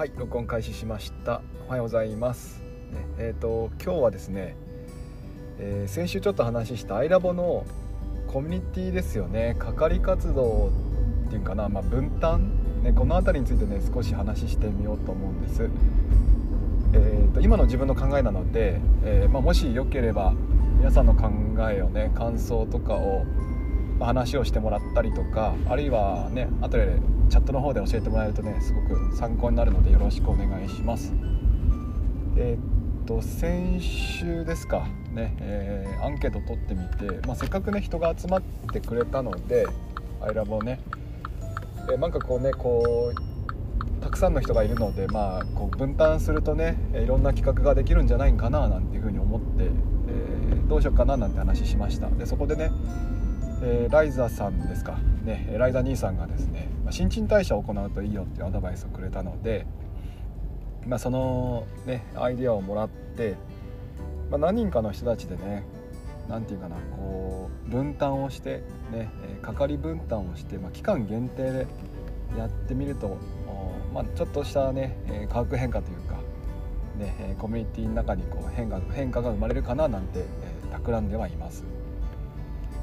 はい録音開始しました。おはようございます。ねえっ、と今日はですね、えー先週ちょっと話したアイラボのコミュニティですよね。係活動っていうかな、まあ、分担、ね、この辺りについてね少し話してみようと思うんです、えーと今の自分の考えなので、えーまあ、もしよければ皆さんの考えをね感想とかを、話をしてもらったりとかあるいはね後でチャットの方で教えてもらえるとねすごく参考になるのでよろしくお願いします。えーっと先週ですか。ね、えーアンケート取ってみて、まあ、せっかくね人が集まってくれたのでアイラボをね、えーなんかこうねこうたくさんの人がいるので、まあ、こう分担するとねいろんな企画ができるんじゃないかななんていうふうに思って、えーどうしようかななんて話しました。でそこでね、えーライザさんですか、ね、ライザ兄さんがですね、まあ新陳代謝を行うといいよっていうアドバイスをくれたので、まあ、その、ね、アイデアをもらって、まあ、何人かの人たちでね何て言うかなこう分担をして、ね、えー係分担をして、まあ、期間限定でやってみると、まあ、ちょっとしたね、え化学変化というか、ねコミュニティの中にこう変化変化が生まれるかななんて、えー企んではいます。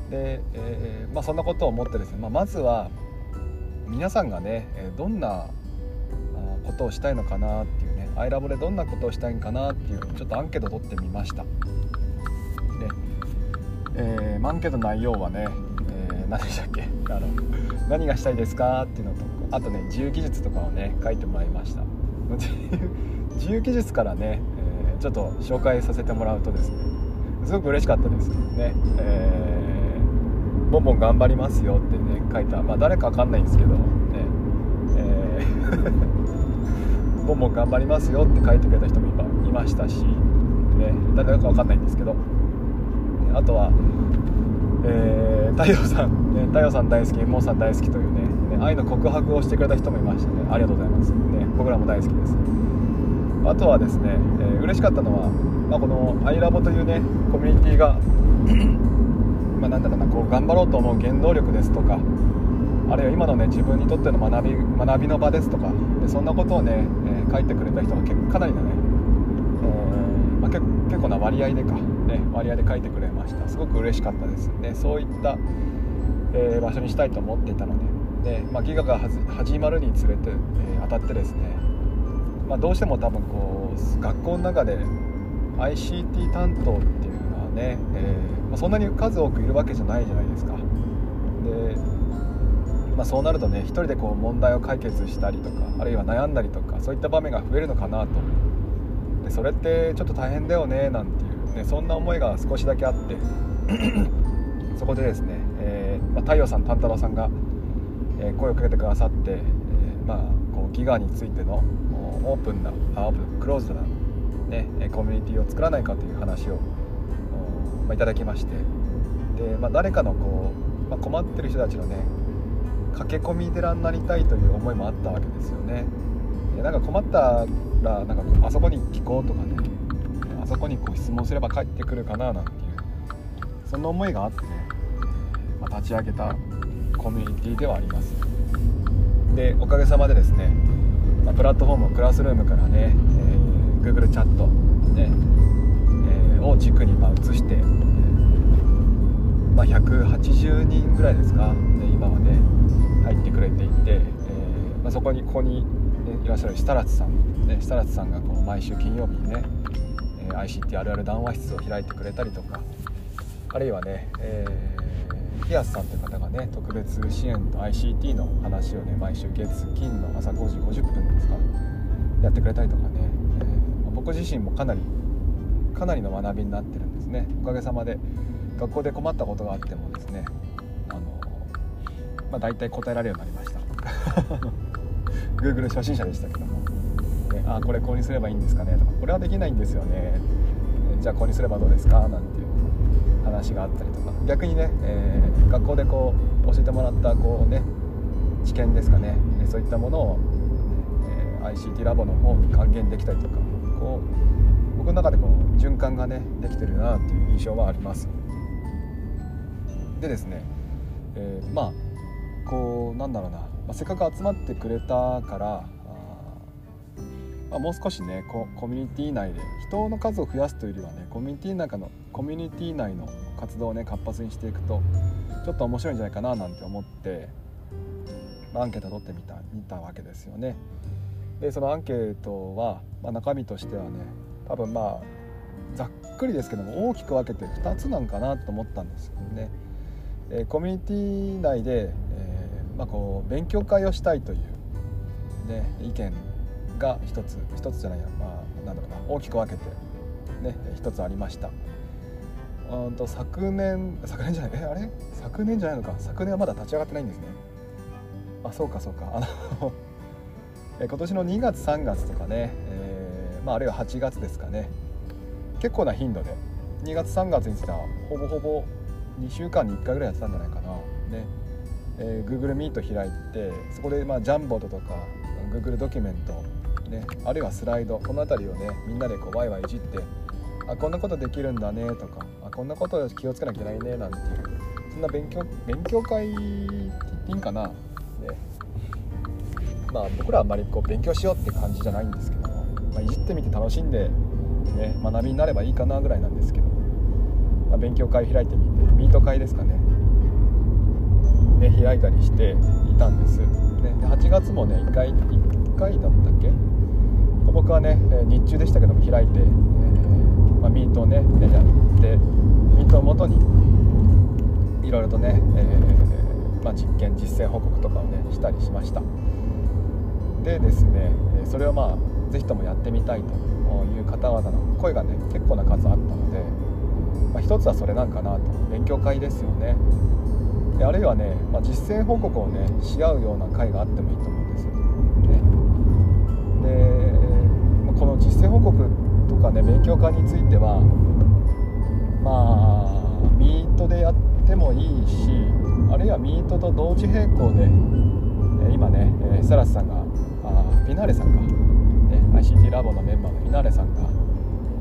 で、えーまあ、そんなことを思ってですね、まあ、まずは皆さんがねどんなことをしたいのかなっていうねアイラボでどんなことをしたいのかなっていうちょっとアンケートを取ってみました。で、えーアンケート内容はね、えー何でしたっけ？あの何がしたいですかっていうのとあとね自由記述とかをね書いてもらいました。自由自由記述からね、えーちょっと紹介させてもらうとですねすごく嬉しかったです。ね、えーボンボン頑張りますよってね書いた。まあ誰かわかんないんですけどね。えー ボンボン頑張りますよって書いてくれた人もいまいましたし、ね、誰だかわかんないんですけど。あとは、えー太陽さん、ね、太陽さん大好きモンさん大好きというねね愛の告白をしてくれた人もいましたね。ありがとうございます、ね、僕らも大好きです。あとはですね、えー嬉しかったのは、まあ、このアイラボというねコミュニティがまあなんだろうなこう頑張ろうと思う原動力ですとかあるいは今のね自分にとっての学び学びの場ですとかでそんなことをね、えー書いてくれた人が結かなりのね、えーまあ、結構な割合でか、ね、割合で書いてくれました。すごく嬉しかったです。ねそういった、えー場所にしたいと思っていたのでで、まあ、ギガが始まるにつれて、え当たってですね、まあ、どうしても多分こう学校の中で ICT 担当っていうのはね、えーま、そんなに数多くいるわけじゃないじゃないですか。で、まあ、そうなるとね一人でこう問題を解決したりとかあるいは悩んだりとかそういった場面が増えるのかなと。でそれってちょっと大変だよねなんていう、ね、そんな思いが少しだけあって そこでですね、えーまあ、太陽さん丹太郎さんが、え声をかけてくださって、えーまあ、こうギガについてのオープンなあオープンクローズな、ね、コミュニティを作らないかという話を、まあ、いただきまして。で、まあ、誰かのこう、まあ、困ってる人たちのね駆け込み寺になりたいという思いもあったわけですよね。でなんか困ったらなんかあそこに聞こうとかね。あそこにこう質問すれば返ってくるかななんていうそんな思いがあってね、まあ、立ち上げたコミュニティではあります。でおかげさまでですね、まあプラットフォームをクラスルームからね、えー Google チャット、ねを軸にま移して、ま、180人ぐらいですか、ね、今はね入ってくれていて、えま、そこにここに、ね、いらっしゃる設楽さん、ね、設楽さんがこう毎週金曜日にね、ICT あるある談話室を開いてくれたりとかあるいはね、えー、ピアスさんという方がね特別支援と ICT の話をね毎週月金の朝5時50分ですかやってくれたりとかね、えー僕自身もかなりかなりの学びになってるんですね。おかげさまで学校で困ったことがあってもですねあの、まあ、大体答えられるようになりました。Google 初心者でしたけども、ね、あこれこうにすればいいんですかねとかこれはできないんですよね。じゃあこうにすればどうですかなんていう話があったりとか。逆にね、えー学校でこう教えてもらったこうね知見ですかね。そういったものを、えー ICT ラボの方に還元できたりとかこう僕の中でこう循環がねできてるなっていう印象はありますでですね、えーまあこうなんだろうな、まあせっかく集まってくれたからあまあ、もう少しねココミュニティ内で人の数を増やすというよりはねコミュニティの中のコミュニティ内の活動をね活発にしていくとちょっと面白いんじゃないかななんて思って、まあ、アンケート取ってみた見たわけですよね。でそのアンケートは、まあ、中身としてはね多分まあざっくりですけども大きく分けて2つなんかなと思ったんですよね。えコミュニティ内で、えー、まあ、こう勉強会をしたいという、ね、意見が一つ一つじゃないや、まあ、なんだろうな大きく分けて、ね、一つありました。うんと昨年昨年じゃないえあれ？昨年じゃないのか昨年はまだ立ち上がってないんですねあそうかそうかあの 今年の2月3月とかね、え、まあ、あるいは8月ですかね。結構な頻度で。2月3月についてはほぼほぼ2週間に1回ぐらいやってたんじゃないかな。ね、えー、Google Meet 開いてそこでまあジャンボドとか Google ドキュメントね、あるいはスライドこの辺りをねみんなでこうワイワイいじってあこんなことできるんだねとかあこんなこと気をつけなきゃいけないねなんていうそんな勉強勉強会って言っていいんかな、ね、まあ僕らはあんまりこう勉強しようって感じじゃないんですけど、まあ、いじってみて楽しんで、ね、学びになればいいかなぐらいなんですけど、まあ、勉強会開いてみてミート会ですかね。ね開いたりしていたんです、で8月もね1回1回だったっけ？僕はね日中でしたけども開いて、えーまあ、ミートをねやってミートをもとにいろいろとね、えー、まあ、実験実践報告とかをねしたりしました。でですねそれをまあ是非ともやってみたいという方々の声がね結構な数あったので、まあ、一つはそれなんかなと。勉強会ですよね。であるいはね、まあ、実践報告をねし合うような会があってもいいと思うんですよ。ね。でこの実践報告とかね勉強会についてはまあミートでやってもいいしあるいはミートと同時並行で今ねセラスさんがあフィナーレさんか、ICT ラボのメンバーのフィナーレさんが、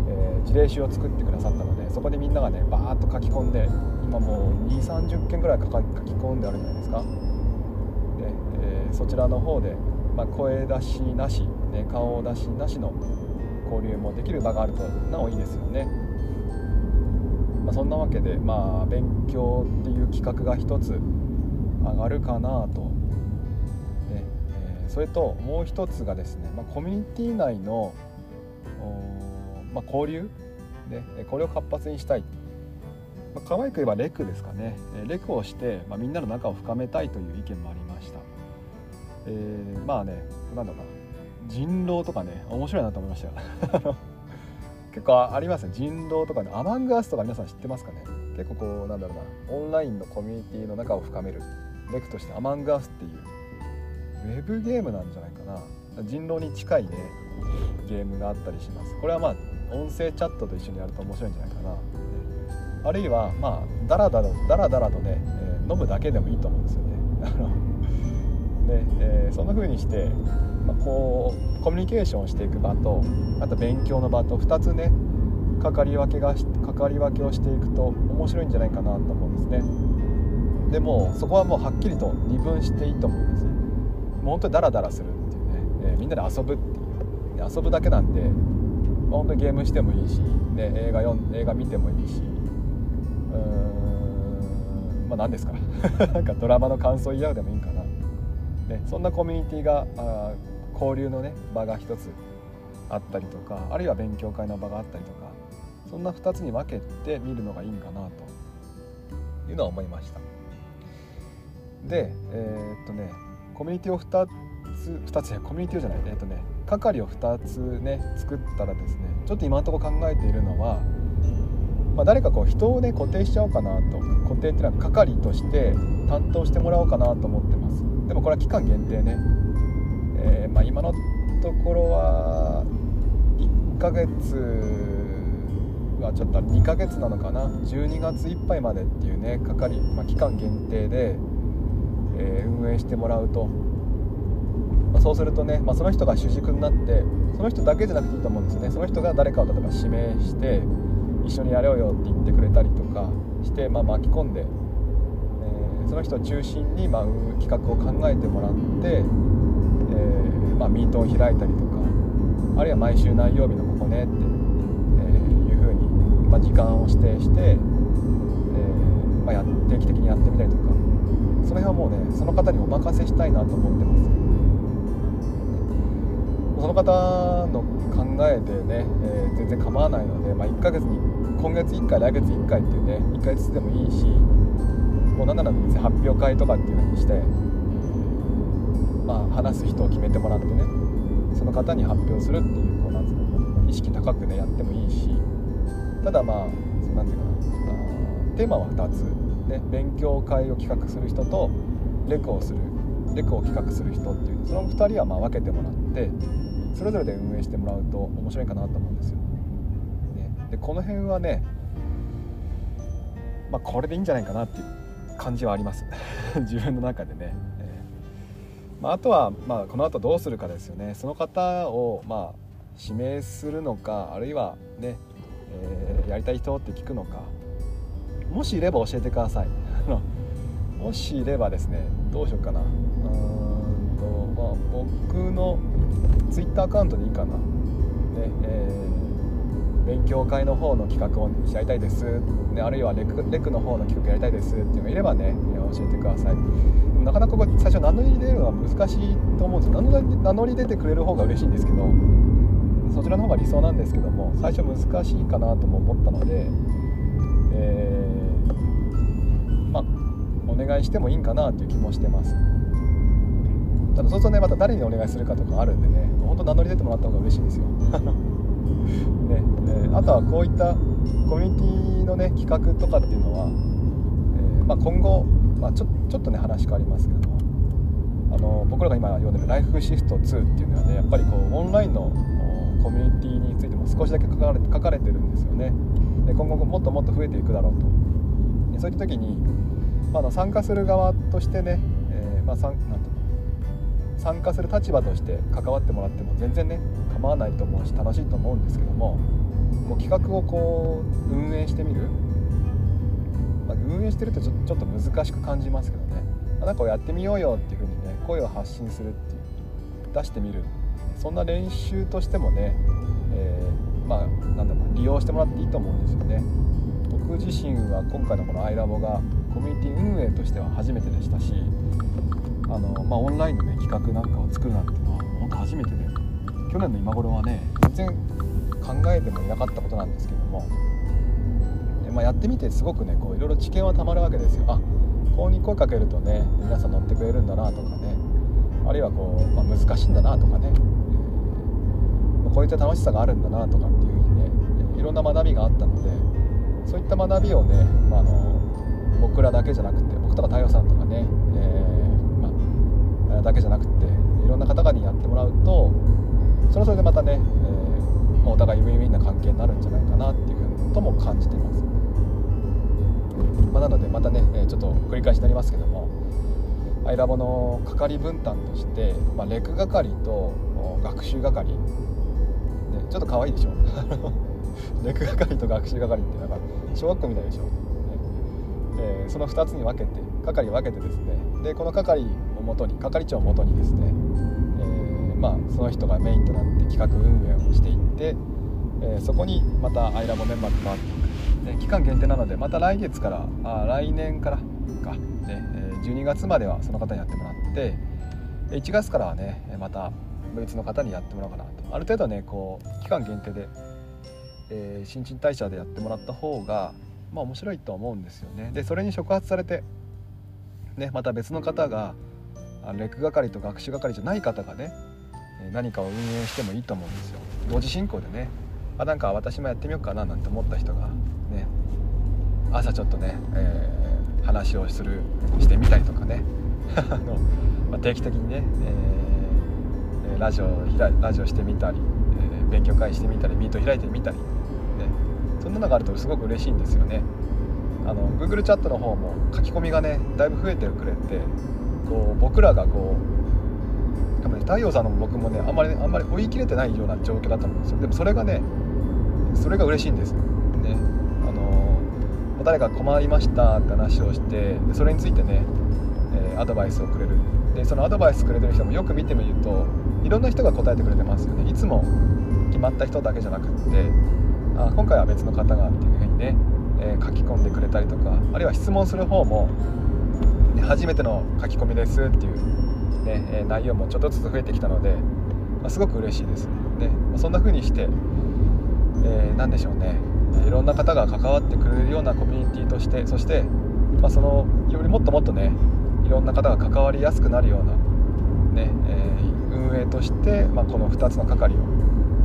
えー、事例集を作ってくださったのでそこでみんながねバーッと書き込んで今もう2 3 0件ぐらい書き込んであるんじゃないですかで、えー、そちらの方で、まあ、声出しなしね、顔出しなしの交流もできる場があるとなおいいですよね。まあ、そんなわけで、まあ、勉強っていう企画が一つ上がるかなと。それともう一つがですね、まあ、コミュニティ内の、まあ、交流、ね、これを活発にしたい。まあ、可愛く言えばレクですかね。レクをして、まあ、みんなの仲を深めたいという意見もありました。えー、まあね、なんだろうな。人狼とかね面白いなと思いましたよ 結構ありますね人狼とかねアマングアスとか皆さん知ってますかね結構こうなんだろうなオンラインのコミュニティの中を深めるレクとしてアマングアスっていうウェブゲームなんじゃないかな。人狼に近いねゲームがあったりします。これはまあ音声チャットと一緒にやると面白いんじゃないかな。あるいはまあダラダラダラダラとね、えー、飲むだけでもいいと思うんですよね。で、えー、そんな風にしてまあ、こうコミュニケーションをしていく場とあと勉強の場と2つね関わり分けが関わり分けをしていくと面白いんじゃないかなと思うんですね。でもそこはもうはっきりと二分していいと思う。んです本当にダラダラするっていうね、えー、みんなで遊ぶっていう。遊ぶだけなんで、まあ、本当にゲームしてもいいし、ね、映画映画見てもいいし。うーんまあ何ですか。なんかドラマの感想言い合うでもいいかな、ね、そんなコミュニティがあ交流のね場が一つあったりとかあるいは勉強会の場があったりとかそんな2つに分けて見るのがいいんかなというのは思いました。でえー、っとねコミュニティを2つ2つやコミュニティじゃないえ、っとね係を2つね作ったらですねちょっと今のところ考えているのは、まあ、誰かこう人をね固定しちゃおうかなと固定っていうのは係として担当してもらおうかなと思ってます。でもこれは期間限定ね。えー、まあ、今のところは1ヶ月はちょっと2ヶ月なのかな。12月いっぱいまでっていうね係、まあ、期間限定で、え、運営してもらうと、まあ、そうするとね、まあ、その人が主軸になってその人だけじゃなくていいと思うんですね。その人が誰かを例えば指名して一緒にやろうよって言ってくれたりとかして、まあ、巻き込んで、えー、その人を中心に、まあ、企画を考えてもらってえー、まあ、ミートを開いたりとかあるいは毎週何曜日のここねって、え、いうふうに、まあ、時間を指定して、えまあ、や定期的にやってみたりとか。その辺はもうねその方にお任せしたいなと思ってます。その方の考えでね、えー、全然構わないので、まあ、1ヶ月に今月1回来月1回っていうね1回ずつでもいいしもうなんなら別に発表会とかっていう風にしてまあ話す人を決めてもらってねその方に発表するっていうこうなんつうの意識高くねやってもいいしただまあ何て言うかなテーマは2つ、ね、勉強会を企画する人とレクをするレクを企画する人っていうその2人はま分けてもらってそれぞれで運営してもらうと面白いかなと思うんですよ。ね、でこの辺はねまあこれでいいんじゃないかなっていう感じはあります 自分の中でね。まあ、あとは、まあ、この後どうするかですよねその方を、まあ、指名するのかあるいはね、えー、やりたい人って聞くのかもしいれば教えてください。もしいればですねどうしようかな。うんと、まあ、僕の Twitter アカウントでいいかな、ねえー、勉強会の方の企画をやりたいです、ね、あるいはレクレクの方の企画やりたいですっていうのがいればね教えてください。なかなかここ最初名乗り出るのは難しいと思うんです名乗り名乗り出てくれる方が嬉しいんですけどそちらの方が理想なんですけども最初難しいかなとも思ったので、え、お願いしてもいいんかなという気もしてます。ただそうするとねまた誰にお願いするかとかあるんでね本当名乗り出てもらった方が嬉しいんですよ。ねえー、あとはこういったコミュニティのね企画とかっていうのは、えー、まあ、今後まあ、ちょちょっとね話変わりますけどもあの僕らが今読んでる「ライフシフト2」っていうのはねやっぱりこうオンラインのコミュニティについても少しだけ書かれ書かれてるんですよね。で今後もっともっと増えていくだろうと。そういった時に、まあ、参加する側としてね、えー、まあ、なん参加する立場として関わってもらっても全然ね構わないと思うし楽しいと思うんですけどももう企画をこう運営してみるまあ、運営してるとちょちょっと難しく感じますけどねなんかやってみようよっていう風にね声を発信するっていう出してみるそんな練習としてもね、えー、まあなんだろう利用してもらっていいと思うんですよね。僕自身は今回のこのアイラボがコミュニティ運営としては初めてでしたしあの、まあ、オンラインのね企画なんかを作るなんてのは本当初めてで去年の今頃はね全然考えてもいなかったことなんですけどもまあ、やってみてすごくねこういろいろ知見はたまるわけですよ。あこうに声かけるとね皆さん乗ってくれるんだなとかねあるいはこう、まあ、難しいんだなとかね、えー、こういった楽しさがあるんだなとかっていうふうにねいろんな学びがあったのそういった学びをね、まあ、あの僕らだけじゃなくて僕とか太陽さんとかね、えー、まあ、だけじゃなくていろんな方々にやってもらうとそれはそれでまたね、えー、お互いウィンウィンな関係になるんじゃないかなっていうふうにとも感じてます。まあ、なのでまたね、えちょっと繰り返しになりますけどもアイラボの係分担として、まあ、レク係と学習係、ね、ちょっと可愛いでしょ？レク係と学習係ってなんか小学校みたいでしょ、ね。えー、その2つに分けて係分けてですね。でこの係をもとに係長をもとにですね、えー、まあ、その人がメインとなって企画運営をしていって、えー、そこにまたアイラボメンバーと回っていく。ね、期間限定なのでまた来月からあ来年からか、ねえ、12月まではその方にやってもらって1月からはねまた別の方にやってもらおうかなと。ある程度ねこう期間限定で、えー、新陳代謝でやってもらった方がまあ面白いと思うんですよね。でそれに触発されて、ね、また別の方がレク係と学習係じゃない方がね何かを運営してもいいと思うんですよ。同時進行でねあなんか私もやってみようかななんて思った人がね朝ちょっとね、えー、話をするしてみたりとかね。あの、まあ、定期的にね、えー、ラジオラジオしてみたり、えー、勉強会してみたりミート開いてみたり、そんなのがあるとすごく嬉しいんですよね。あの Google チャットの方も書き込みがねだいぶ増えてくれてこう僕らがこう多分ね太陽さんの僕もねあんまり、あんまり追い切れてないような状況だと思うんですよ。でもそれがねそれが嬉しいんです。ね。あの誰か困りましたって話をしてでそれについてね、えー、アドバイスをくれる。でそのアドバイスくれてる人もよく見てみるといろんな人が答えてくれてますよね。いつも決まった人だけじゃなくって。あ今回は別の方がっていうふうにね、えー、書き込んでくれたりとかあるいは質問する方も、ね、初めての書き込みですっていう、ねえ、内容もちょっとずつ増えてきたので、まあ、すごく嬉しいですね、まあ、そんな風にして、え、何でしょうね。いろんな方が関わってくれるようなコミュニティとしてそして、まあ、そのよりもっともっとねいろんな方が関わりやすくなるような、ねえー、運営として、まあ、この2つの係を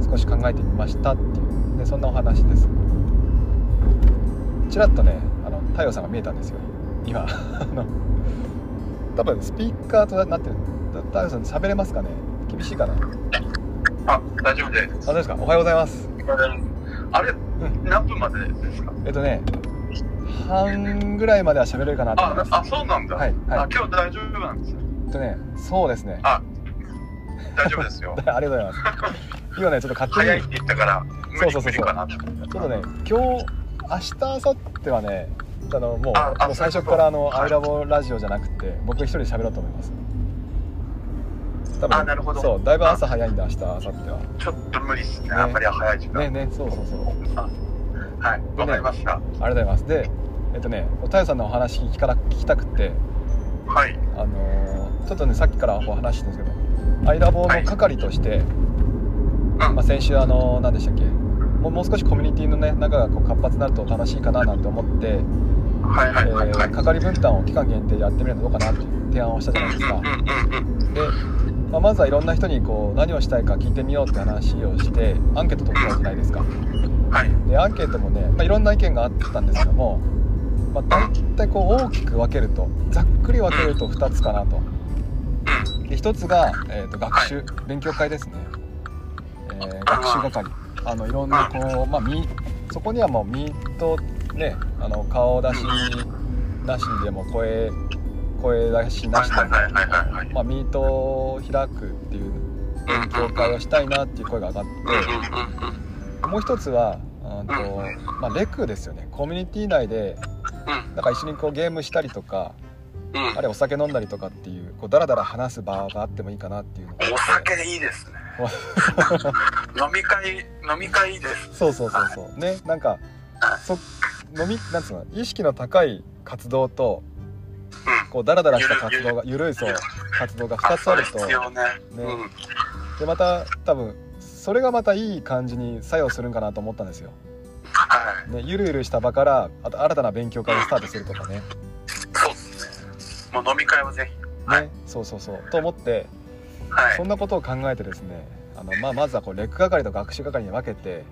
少し考えてみましたっていう、ね、そんなお話です。ちらっとねあの太陽さんが見えたんですよ。今。多分スピーカーとなってる。太陽さん喋れますかね？厳しいかな？あ大丈夫です。あですか。おはようございます。あれ、うん、何分までですか？えっとね半ぐらいまでは喋れるかなと思います。あそうなんだ。はい、はい、あ今日大丈夫なんですえっとねそうですね。あ大丈夫ですよ。ありがとうございます。今ねちょっと勝手に早いって言ったからそうそうそうそう。ちょっとね今日明日明後日はねあのもうもう最初からあの「アイラボラジオ」じゃなくて僕一人で喋ろうと思います。多分あなるほど。そうだいぶ朝早いんだ明日明後日は。ちょっと無理っすね、ね、あんまり早い時間。ねねそうそうそう。はい。わ、かりました。ありがとうございます。でえっとね太陽さんのお話聞か聞きたくてはい。あのー、ちょっとねさっきからお話してるんですけどアイラボの係として、はいまあ、先週あの何でしたっけ？もうもう少しコミュニティのね中がこう活発になると楽しいかななんて思って、はいはいはいはい、係分担を期間限定でやってみるのどうかなっていう提案をしたじゃないですか。で、まあ、まずはいろんな人にこう何をしたいか聞いてみようって話をしてアンケート取ったじゃないですか。はい、でアンケートもね、まあ、いろんな意見があったんですけども、まあ、大体こう大きく分けるとざっくり分けると2つかなと。で1つが、えーと、学習、勉強会ですね。えー、学習係あのいろんなこう、まあ、みそこにはもうミートねあの顔出しなしでも声声出しなしでも、まあ、ミートを開くっていう勉強会をしたいなっていう声が上がって。もう一つはあと、まあ、レクですよね。コミュニティ内でなんか一緒にこうゲームしたりとかうん、あれお酒飲んだりとかっていうこうダラダラ話す場があってもいいかなっていうお酒いいですね 飲み会飲み会です。そうそうそうそう。ねなんかそ飲みなんつうの意識の高い活動と、うん、こうダラダラした活動がゆるいそう活動が2つあるとね、ね。うん、でまた多分それがまたいい感じに作用するんかなと思ったんですよ、はい、ね、ゆるゆるした場からあと新たな勉強会をスタートするとかね。そうもう飲み会はぜひ、ね、はい、そうそうそう。と思って、はい、そんなことを考えてですねあの、まあ、まずはこうレック係と学習係に分けて、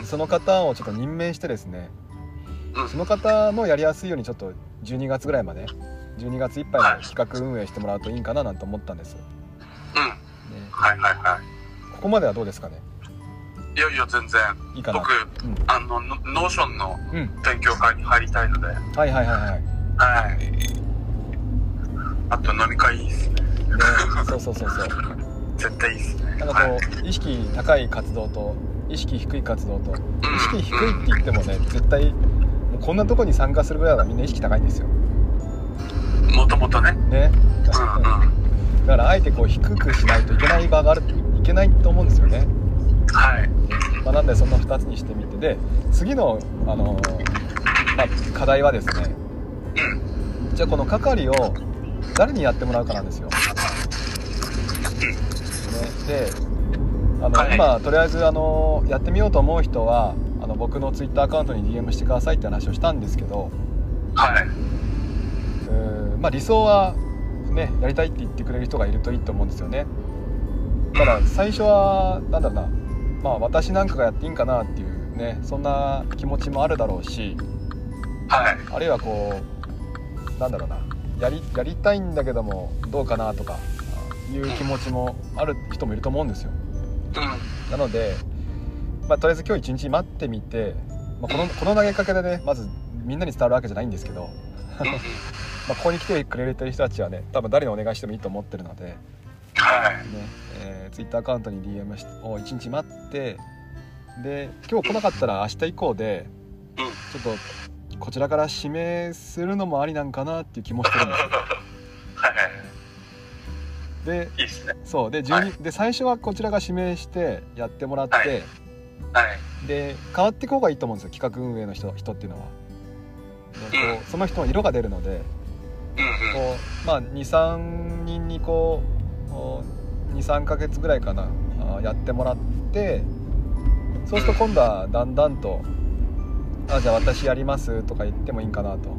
うん、その方をちょっと任命してですね、うん、その方のやりやすいようにちょっと12月ぐらいまで12月いっぱいの企画運営してもらうといいかななんて思ったんです、うん、ね、はいはいはい。ここまではどうですかね？いやいや全然。いいかな。僕、うん、あの Notion の勉強会に入りたいので、はいはいはいはい。はい。あと飲み会いいっすねね。そうそうそうそう。絶対いいっすね。なんかこう、はい、意識高い活動と意識低い活動と、意識低いって言ってもね、絶対もうこんなとこに参加するぐらいはみんな意識高いんですよ。もともとね。ね、うんうん、だからあえてこう低くしないといけない場があるいけないと思うんですよね。はい、まあ、なんでそんな2つにしてみてで次の、あのまあ、課題はですね。じゃあこの係を誰にやってもらうかなんですよ、ね、であの、はい、今とりあえずあのやってみようと思う人はあの僕の Twitter アカウントに DM してくださいって話をしたんですけどはい。まあ理想はねやりたいって言ってくれる人がいるといいと思うんですよね。ただ最初はなんだろうなまあ私なんかがやっていいんかなっていうねそんな気持ちもあるだろうし、はい、あるいはこうなんだろうなやりやりたいんだけどもどうかなとかいう気持ちもある人もいると思うんですよ。なので、まあ、とりあえず今日一日待ってみて、まあ、このこの投げかけでねまずみんなに伝わるわけじゃないんですけど まここに来てくれてる人たちはね多分誰にお願いしてもいいと思ってるので、はい。ねえー、Twitter アカウントに DM を1日待ってで今日来なかったら明日以降でちょっとこちらから指名するのもありなんかなっていう気もしてるんですよ。はいでね。そう。で,、はい。12で最初はこちらが指名してやってもらって、はい。はい。で変わっていく方がいいと思うんですよ企画運営の人人っていうのは。でこうその人の色が出るのでうんうん。こう、まあ、23人にこう23ヶ月ぐらいかなあやってもらってそうすると今度はだんだんと「あじゃあ私やります」とか言ってもいいんかなと。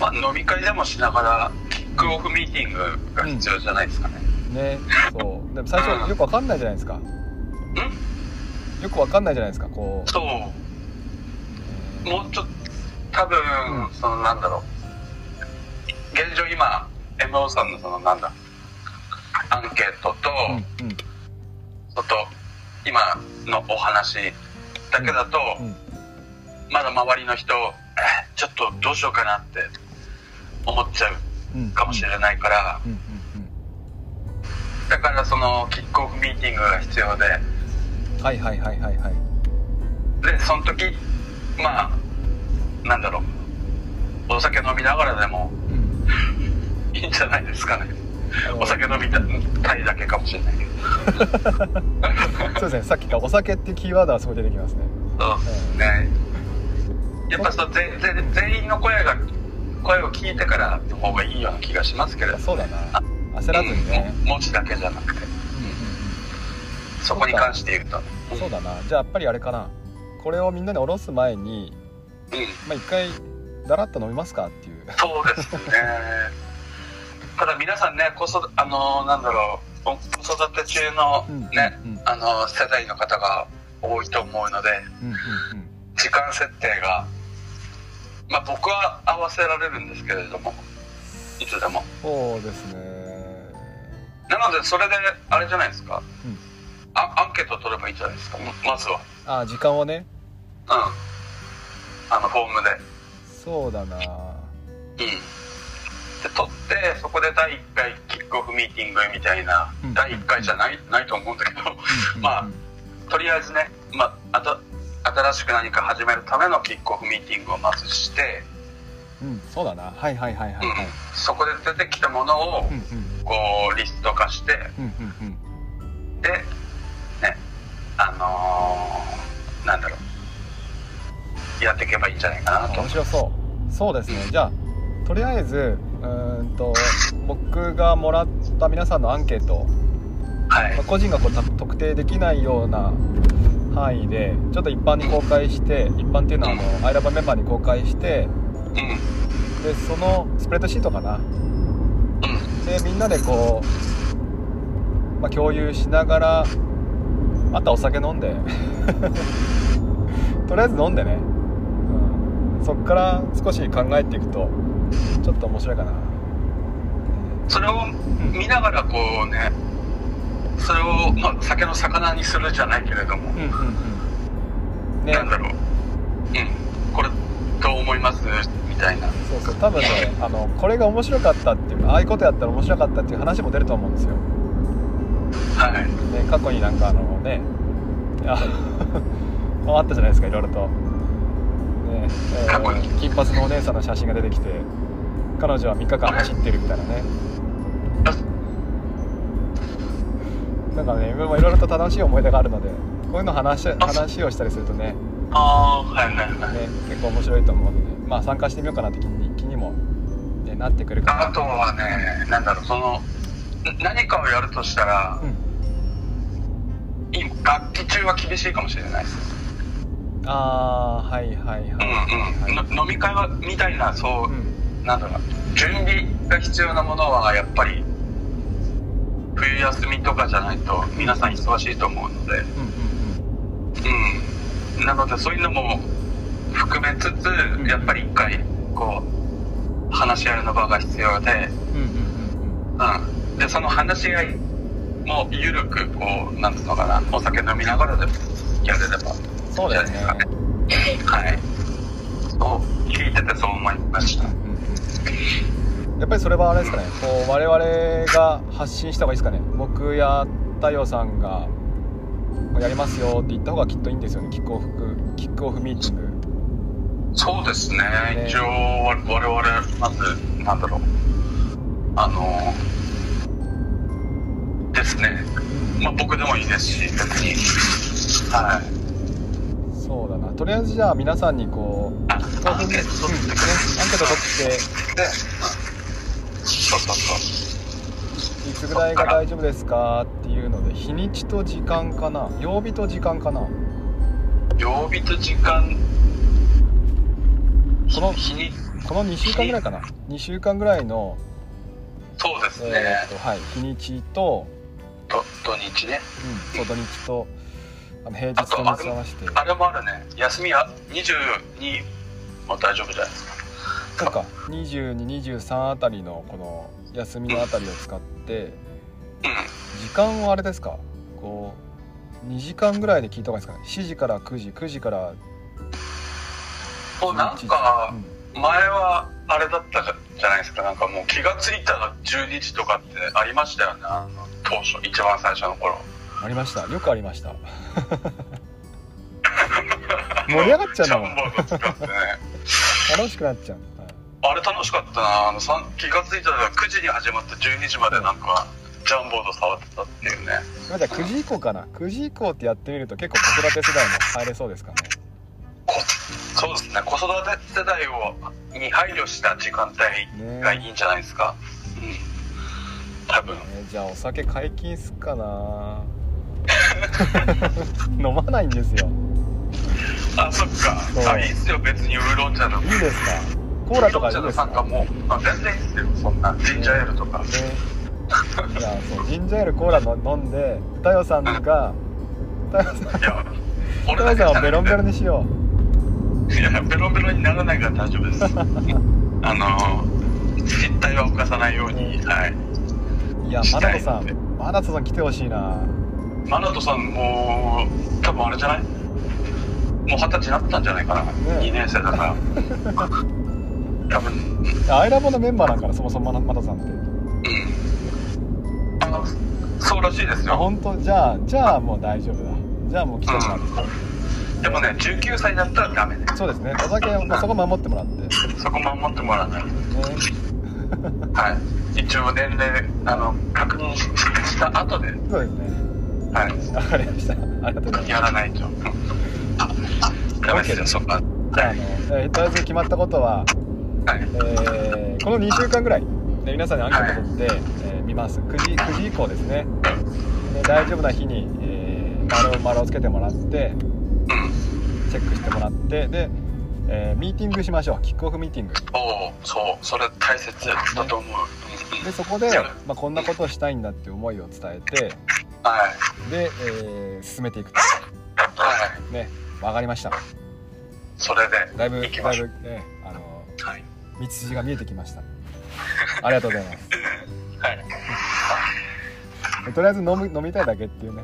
まあ飲み会でもしながらキックオフミーティングが必要じゃないですかね。ねそう。でも最初よくわかんないじゃないですか。うん？よくわかんないじゃないですかこう、そう。えもうちょっと多分、うん。そのなんだろう。現状今 MO さんのそのなんだアンケートと、ーうんうん。今のお話だけだと、うん。まだ周りの人えちょっとどうしようかなって思っちゃううん。かもしれないから、だからそのキックオフミーティングが必要で。うんはいはいはいはいはい。でその時まあなんだろう。お酒飲みながらでもうん。いいんじゃないですかね お酒飲みたいだけかもしれないけど。そうですねさっきからお酒ってキーワードはすごい出てきますね。そうですね。やっぱそうぜぜ全員の声が声を聞いてからの方がいいような気がしますけれど。そうだな。焦らずにね、うん、文字だけじゃなくて。そこに関して言うと。うんそうだな。じゃあやっぱりあれかな。これをみんなで下ろす前にうん。まあ一回だらっと飲みますかっていう。そうですねただ皆さんね子育あのなんだろう子育て中のうん。ね、うん。あの世代の方が多いと思うのでうん。うん。時間設定がまあ僕は合わせられるんですけれどもいつでも。そうですね。なのでそれであれじゃないですか、うん。あアンケートを取ればいいんじゃないですか。ままずは。あ時間をね。うん。あのフォームで。そうだな。うんで取ってそこで第1回キックオフミーティングみたいな、うん。第1回じゃないないと思うんだけどうん。まあうんとりあえずね、まあ、あた新しく何か始めるためのキックオフミーティングをまずして、うん。そうだな。はいはいはいはいはい。うん。そこで出てきたものをうんうん。こうリスト化してうんうんうん。でねあのーなんだろう。やっていけばいいんじゃないかなと。面白そう。そうですね。じゃあとりあえずうーんと僕がもらった皆さんのアンケート、はい。まあ個人がこうた特定できないような範囲でちょっと一般に公開して一般っていうのはあのアイラバメンバーに公開してうん。でそのスプレッドシートかな。うん。でみんなでこう、まあ、共有しながらあとはお酒飲んで。とりあえず飲んでね、うん、そっから少し考えていくとちょっと面白いかな。それを見ながらこうねそれを、まあ、酒の魚にするじゃないけれども、うんうんうん。ね。なんだろう。うん。これどう思います？みたいな。そうそう。多分ねあのこれが面白かったっていうああいうことやったら面白かったっていう話も出ると思うんですよ。はい。ね、過去になんかあのね。あ あったじゃないですかいろいろと、ねえー金髪のお姉さんの写真が出てきて彼女は3日間走ってるみたいなね。なんかねまあいろいろと楽しい思い出があるのでこういうの話話をしたりするとねああーはいはいはい。ね結構面白いと思うのでまあ参加してみようかなって気に気にも、ね、なってくるかなあとはねなんだろうそのな何かをやるとしたらうん。今楽器中は厳しいかもしれない。ですああはいはいはい。うんはいうんの飲み会はみたいなそううんなんだろう。準備が必要なものはやっぱり冬休みとかじゃないと皆さん忙しいと思うので。うん。うん。うんなのでそういうのも含めつつんやっぱり一回こう話し合いの場が必要で、うん、でその話し合いも緩くこうなんつうのかな。お酒飲みながらでもやれれば。そうだよね。はい。そう聞いててそう思いましたやっぱりそれはあれですかね。こう我々が発信した方がいいですかね。僕や太陽さんがやりますよって言った方がきっといいんですよね。キックオフキックオフミーティング。そうですね。ね。一応我我々まずなんだろう。あのですね。まあ僕でもいいですし別に。はい。そうだな。とりあえずじゃあ皆さんにこうあアンケート取ってくれうんねアンケート取ってで、そうそうそういつぐらいが大丈夫ですかっていうので日にちと時間かな。曜日と時間かな。曜日と時間。この日に。この2週間ぐらいかな。2週間ぐらいの、そうですね、えーとはい、日にちと、と土日ね。うん、そう土日とあの平日と結び合わせて。あれもあるね。休みは22も大丈夫じゃないですかそうか2223あたりのこの休みのあたりを使ってう時間はあれですか？こう2時間ぐらいで聞いた方がいいですか？ね7時から9時9時からんもうなんかうん。前はあれだったじゃないですか。なんかもう気がついたら12時とかってありましたよね。当初一番最初の頃。ありました。よくありました。盛り上がっちゃうんだもん楽しくなっちゃう、あれ楽しかったな。あの気がついたら9時に始まって12時までなんかジャンボード触ってたっていうね。うん、じゃあ9時以降かな。9時以降ってやってみると結構子育て世代も入れそうですかね。こそうですね。子育て世代をに配慮した時間帯がいいんじゃないですか、うん。多分。えーじゃあお酒解禁すっかな。飲まないんですよ。あそっか。あいいっすよ。別にウーロン茶でも。いいですか？コーラとかいいですか？もあ全然いいっすよそんな ジンジャーエールとかね。いやそうジンジャーエールコーラの飲んで太陽さんが太陽さん太陽さんをベロンベロンにしよいやベロンベロンにならないから大丈夫です。あの失態は犯さないようにはい。ういやマナトさんマナトさん来てほしいな。マナトさんも多分あれじゃない？もう二十歳になったんじゃないかな、ね。2年生だから 多分。アイラボのメンバーなんからそもそもマナマナトさんって。うん。あのそうらしいですあよ本当？じゃあじゃあもう大丈夫だ。じゃあもう来てもらって。でもね19歳だったらダメね。そうですね。お酒は、まあ、そこ守ってもらって。ねそこ守ってもらわない。はい。一応年齢あの確認しした後で、そうですね。はわかりました。ありがとうございまい、す。やらないと。ダメですよそこはじゃああの、えーとりあえず決まったことは、はいえーこの2週間ぐらいで皆さんにアンケート取って、えー見ます。9時 ,9 時以降ですね。で大丈夫な日に、えー丸を丸をつけてもらってうんチェックしてもらってで、えーミーティングしましょう。キックオフミーティング。おおそう。それ大切だと思う、うんでそこでまあ、こんなことをしたいんだっていう思いを伝えてはい。で、えー進めていくと。はい。ねわかりました。それでだいぶだいぶねあのはい道筋が見えてきました。ありがとうございます。はい。とりあえず飲む飲みたいだけっていうね。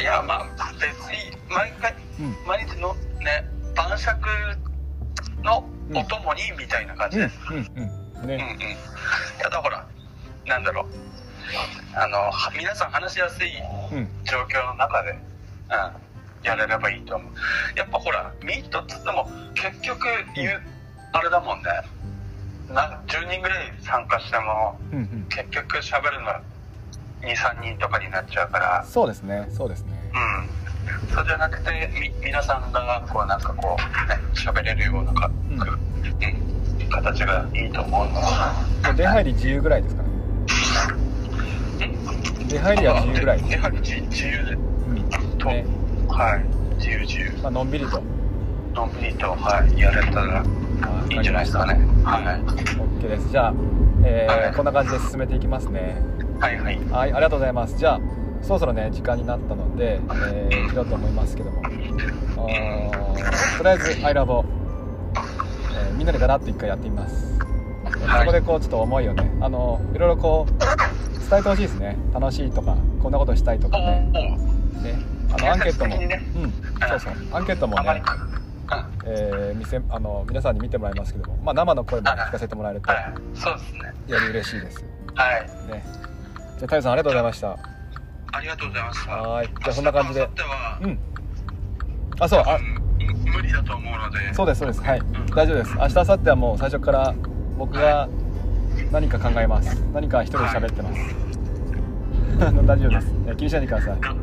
いやまあ別に毎回、うん。毎日のね晩酌のお供にみたいな感じ。うんです、うんうん。うん、うん。ねただほらなんだろう。あのは皆さん話しやすいうん。状況の中で、うん、やれればいいと思う。やっぱほらミートっつっても結局言う、あれだもんね。な10人ぐらい参加してもうんうん。結局喋るの23人とかになっちゃうから。そうですね。そうですね。うん。そうじゃなくてみ皆さんがこうなんかこうね喋れるようなか、うん。うん形がいいと思うので出入り自由ぐらいですかね。出入りは自由ぐらい。やはり自自由で。うん。と、ね。はい。自由自由。まあのんびりと。のんびりと、はい、やれたら。あいいんじゃないですかね。はい。OK です。じゃあ、えーはい。こんな感じで進めていきますね。はいはい。はいありがとうございます。じゃあそろそろね時間になったので、えー、切ろうと思いますけども。とりあえず「アイラボ、えーみんなでガラッと一回やってみます、はい。そこでこうちょっと思いをねあのいろいろこう伝えてほしいですね。楽しいとかこんなことしたいとかおねおね。あのアンケートも、ね。うん。そうそう。アンケートもね、うんえー見せあの皆さんに見てもらいますけども、まあ、生の声も聞かせてもらえるとはい。そうですね。より嬉しいです。はい。ね。じゃあ太陽さんありがとうございました。ありがとうございました。はい。じゃあそんな感じで。うん。あそう。あうん無理だと思うので。そうですそうです。はい。大丈夫です。明日明後日はもう最初から僕が何か考えます。何か一人で喋ってます、あの 大丈夫です。え気にしないでください。が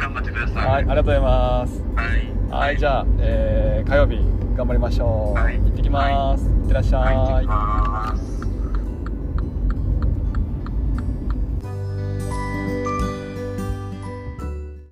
頑張ってください。はいありがとうございます。はい。はいじゃあ、えー火曜日頑張りましょう、はい。行ってきます、い。ってらっしゃはい行っていきます